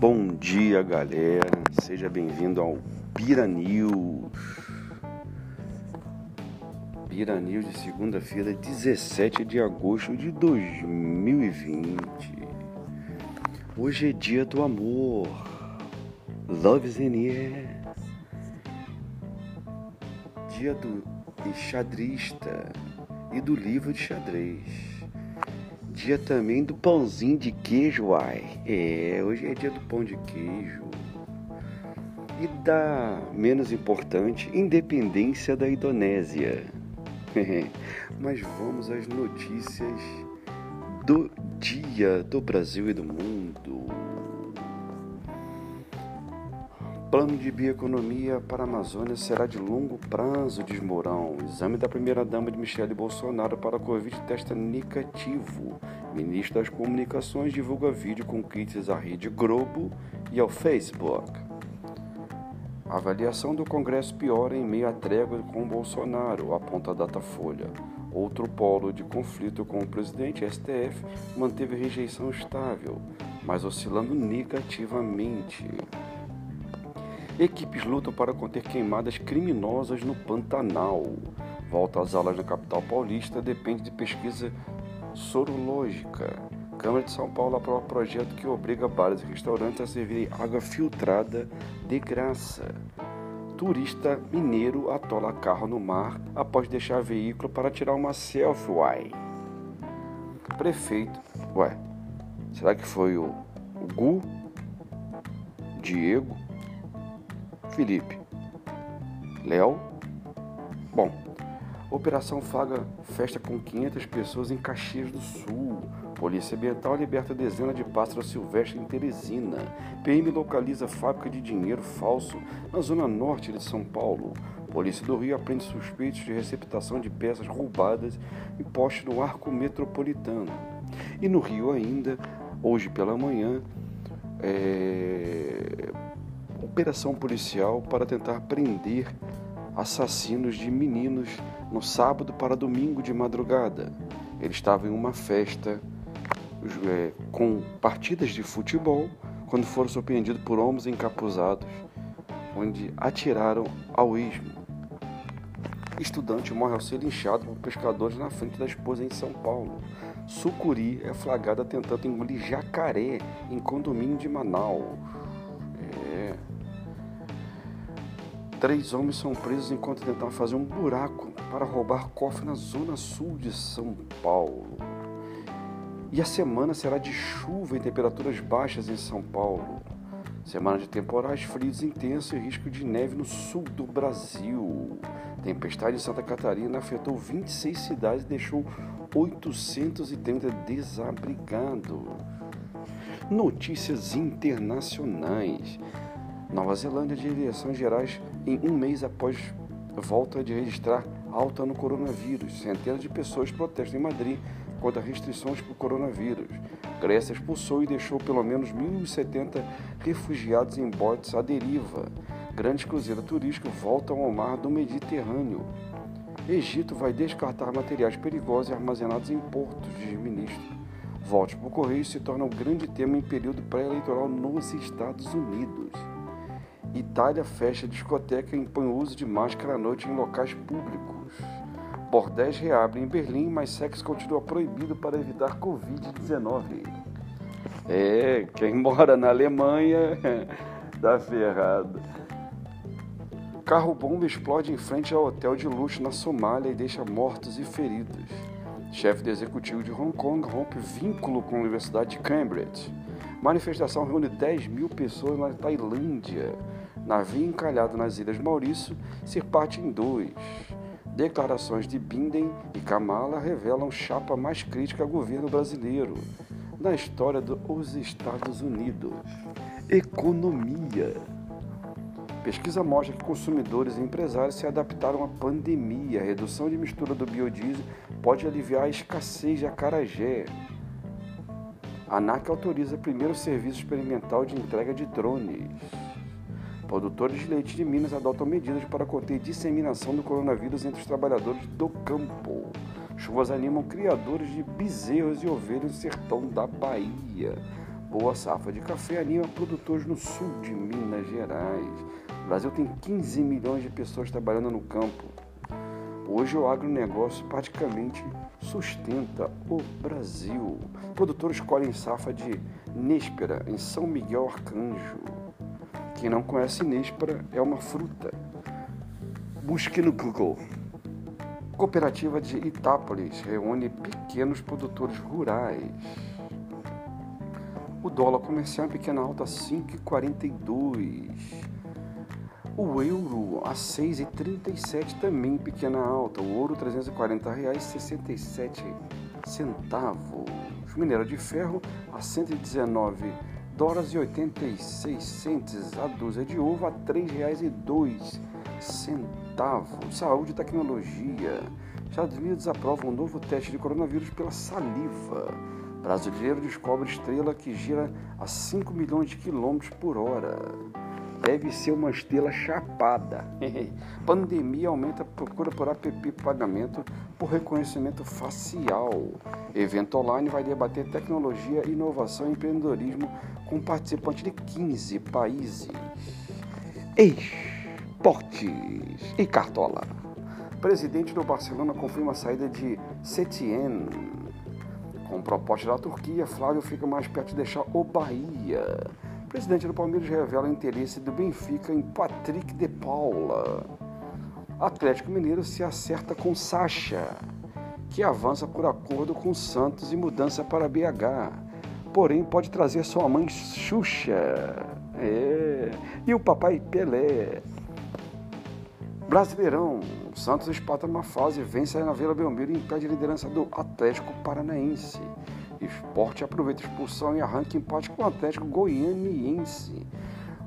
Bom dia, galera. Seja bem-vindo ao Bira News. Bira News de segunda-feira, 17 de agosto de 2020. Hoje é dia do amor. Love's in air. Dia do xadrista e do livro de xadrez. Dia também do pãozinho de queijo, ai. É, hoje é dia do pão de queijo. E da menos importante, independência da Indonésia. Mas vamos às notícias do dia do Brasil e do mundo. Plano de bioeconomia para a Amazônia será de longo prazo, diz Mourão. Exame da primeira-dama de Michele Bolsonaro para a Covid testa negativo. Ministro das Comunicações divulga vídeo com críticas à rede Globo e ao Facebook. A avaliação do Congresso piora em meio à trégua com Bolsonaro, aponta a Datafolha. Outro polo de conflito com o presidente STF manteve rejeição estável, mas oscilando negativamente. Equipes lutam para conter queimadas criminosas no Pantanal. Volta às aulas na capital paulista depende de pesquisa sorológica. Câmara de São Paulo aprova projeto que obriga bares e restaurantes a servirem água filtrada de graça. Turista mineiro atola carro no mar após deixar veículo para tirar uma selfie. Uai. Prefeito. Ué, será que foi o, Gu? Diego? Felipe. Léo. Bom, Operação Faga festa com 500 pessoas em Caxias do Sul. Polícia Ambiental liberta dezena de pássaros silvestres em Teresina. PM localiza fábrica de dinheiro falso na zona norte de São Paulo. Polícia do Rio aprende suspeitos de receptação de peças roubadas e poste no arco metropolitano. E no Rio ainda, hoje pela manhã, é operação policial para tentar prender assassinos de meninos no sábado para domingo de madrugada. Eles estavam em uma festa é, com partidas de futebol quando foram surpreendidos por homens encapuzados, onde atiraram ao ismo. Estudante morre ao ser linchado por pescadores na frente da esposa em São Paulo. Sucuri é flagrada tentando engolir jacaré em condomínio de Manaus. Três homens são presos enquanto tentavam fazer um buraco para roubar cofre na zona sul de São Paulo. E a semana será de chuva e temperaturas baixas em São Paulo. Semana de temporais frios intensos e risco de neve no sul do Brasil. Tempestade em Santa Catarina afetou 26 cidades e deixou 830 desabrigados. Notícias internacionais. Nova Zelândia de eleições gerais em um mês após volta de registrar alta no coronavírus. Centenas de pessoas protestam em Madrid contra restrições por coronavírus. Grécia expulsou e deixou pelo menos 1.070 refugiados em botes à deriva. Grandes cruzeiros turísticos voltam ao mar do Mediterrâneo. Egito vai descartar materiais perigosos armazenados em portos, diz ministro. Volte por correio se torna um grande tema em período pré-eleitoral nos Estados Unidos. Itália fecha discoteca e impõe o uso de máscara à noite em locais públicos. Bordéis reabrem em Berlim, mas sexo continua proibido para evitar Covid-19. É, quem mora na Alemanha dá ferrado. Carro-bomba explode em frente ao hotel de luxo na Somália e deixa mortos e feridos. Chefe do executivo de Hong Kong rompe vínculo com a Universidade de Cambridge. Manifestação reúne 10 mil pessoas na Tailândia. Navio encalhado nas Ilhas Maurício se parte em dois. Declarações de Binden e Kamala revelam chapa mais crítica ao governo brasileiro na história dos Estados Unidos. Economia. Pesquisa mostra que consumidores e empresários se adaptaram à pandemia. A redução de mistura do biodiesel pode aliviar a escassez de acarajé. A ANAC autoriza primeiro serviço experimental de entrega de drones. Produtores de leite de Minas adotam medidas para conter disseminação do coronavírus entre os trabalhadores do campo. Chuvas animam criadores de bezerros e ovelhas no sertão da Bahia. Boa safra de café anima produtores no sul de Minas Gerais. O Brasil tem 15 milhões de pessoas trabalhando no campo. Hoje o agronegócio praticamente sustenta o Brasil. Produtores colhem safra de Néspera em São Miguel Arcanjo. Quem não conhece Néspera é uma fruta. Busque no Google. Cooperativa de Itápolis reúne pequenos produtores rurais. O dólar comercial em pequena alta 5,42. O euro a 6,37 também em pequena alta. O ouro R$ 340,67 centavos. Minério de ferro a 119 dólares e 86 centes. A dúzia de ovo a R$ 3,02 centavos. Saúde e tecnologia. Estados Unidos aprovam um novo teste de coronavírus pela saliva. Brasileiro descobre estrela que gira a 5 milhões de quilômetros por hora. Deve ser uma estrela chapada. Pandemia aumenta a procura por app pagamento por reconhecimento facial. Evento online vai debater tecnologia, inovação e empreendedorismo com participantes de 15 países. Esportes e Cartola. Presidente do Barcelona confirma a saída de Setien com proposta da Turquia, Flávio fica mais perto de deixar o Bahia. Presidente do Palmeiras revela interesse do Benfica em Patrick de Paula. Atlético Mineiro se acerta com Sacha, que avança por acordo com Santos e mudança para BH. Porém, pode trazer sua mãe Xuxa. É. E o papai Pelé. Brasileirão. Santos espata uma fase, vence na Vila Belmiro e impede a liderança do Atlético Paranaense. Esporte aproveita a expulsão e arranca empate com o Atlético Goianiense.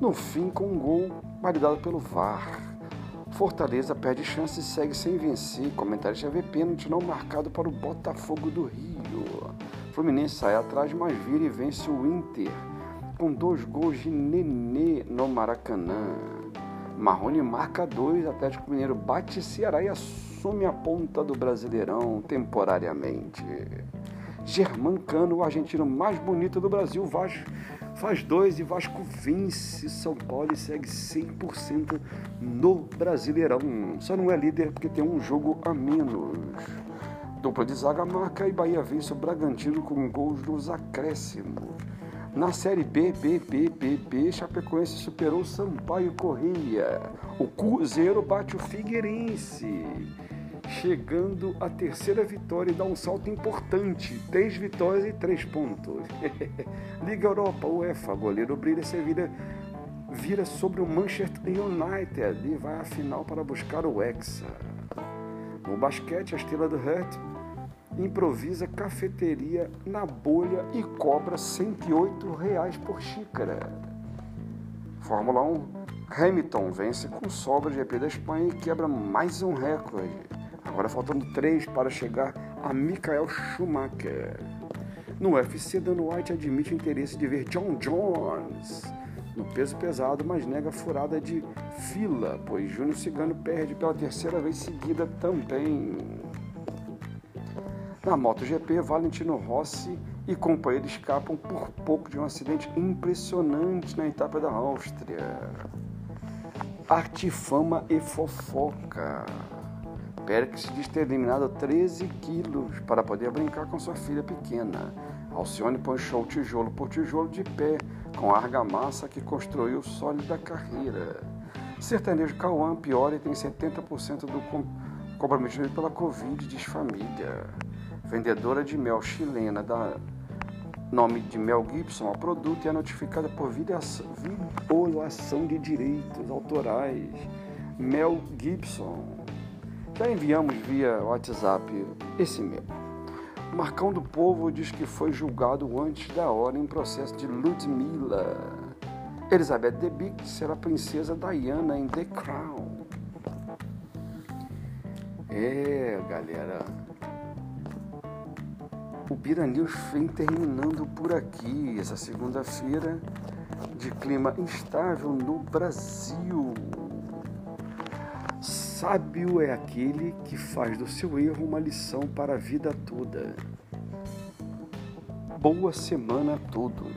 No fim, com um gol validado pelo VAR. Fortaleza perde chance e segue sem vencer. Comentarista vê pênalti não marcado para o Botafogo do Rio. Fluminense sai atrás, mas vira e vence o Inter com dois gols de Nenê no Maracanã. Marrone marca dois, Atlético Mineiro bate Ceará e assume a ponta do Brasileirão temporariamente. Germancano, o argentino mais bonito do Brasil, Vasco faz dois e Vasco vence São Paulo e segue 100% no Brasileirão. Só não é líder porque tem um jogo a menos. Dupla de zaga marca e Bahia vence o Bragantino com gols nos acréscimos. Na Série B, B, B, B, B, Chapecoense superou Sampaio Correia. O Cruzeiro bate o Figueirense, chegando à terceira vitória e dá um salto importante. Três vitórias e três pontos. Liga Europa, UEFA, goleiro brilha Sevilha vira sobre o Manchester United e vai à final para buscar o Hexa. No basquete, a estrela do Hurt improvisa cafeteria na bolha e cobra 108 reais por xícara. Fórmula 1, Hamilton vence com sobra de GP da Espanha e quebra mais um recorde. Agora faltando três para chegar a Michael Schumacher. No UFC, Dan White admite o interesse de ver John Jones no peso pesado, mas nega furada de fila, pois Júnior Cigano perde pela terceira vez seguida também. Na MotoGP, Valentino Rossi e companheiro escapam por pouco de um acidente impressionante na etapa da Áustria. Arte, fama e fofoca. Pérez diz ter eliminado 13 quilos para poder brincar com sua filha pequena. Alcione show tijolo por tijolo de pé com a argamassa que construiu o sólido da carreira. Sertanejo Cauã piora e tem 70% do comprometimento pela Covid, diz família vendedora de mel chilena da nome de Mel Gibson ao produto e é notificada por violação de direitos autorais. Mel Gibson. Já enviamos via WhatsApp esse mel. Marcão do Povo diz que foi julgado antes da hora em processo de Ludmilla. Elizabeth Debicki será princesa Diana em The Crown. É, galera, o Bira News vem terminando por aqui, essa segunda-feira de clima instável no Brasil. Sábio é aquele que faz do seu erro uma lição para a vida toda. Boa semana a todos.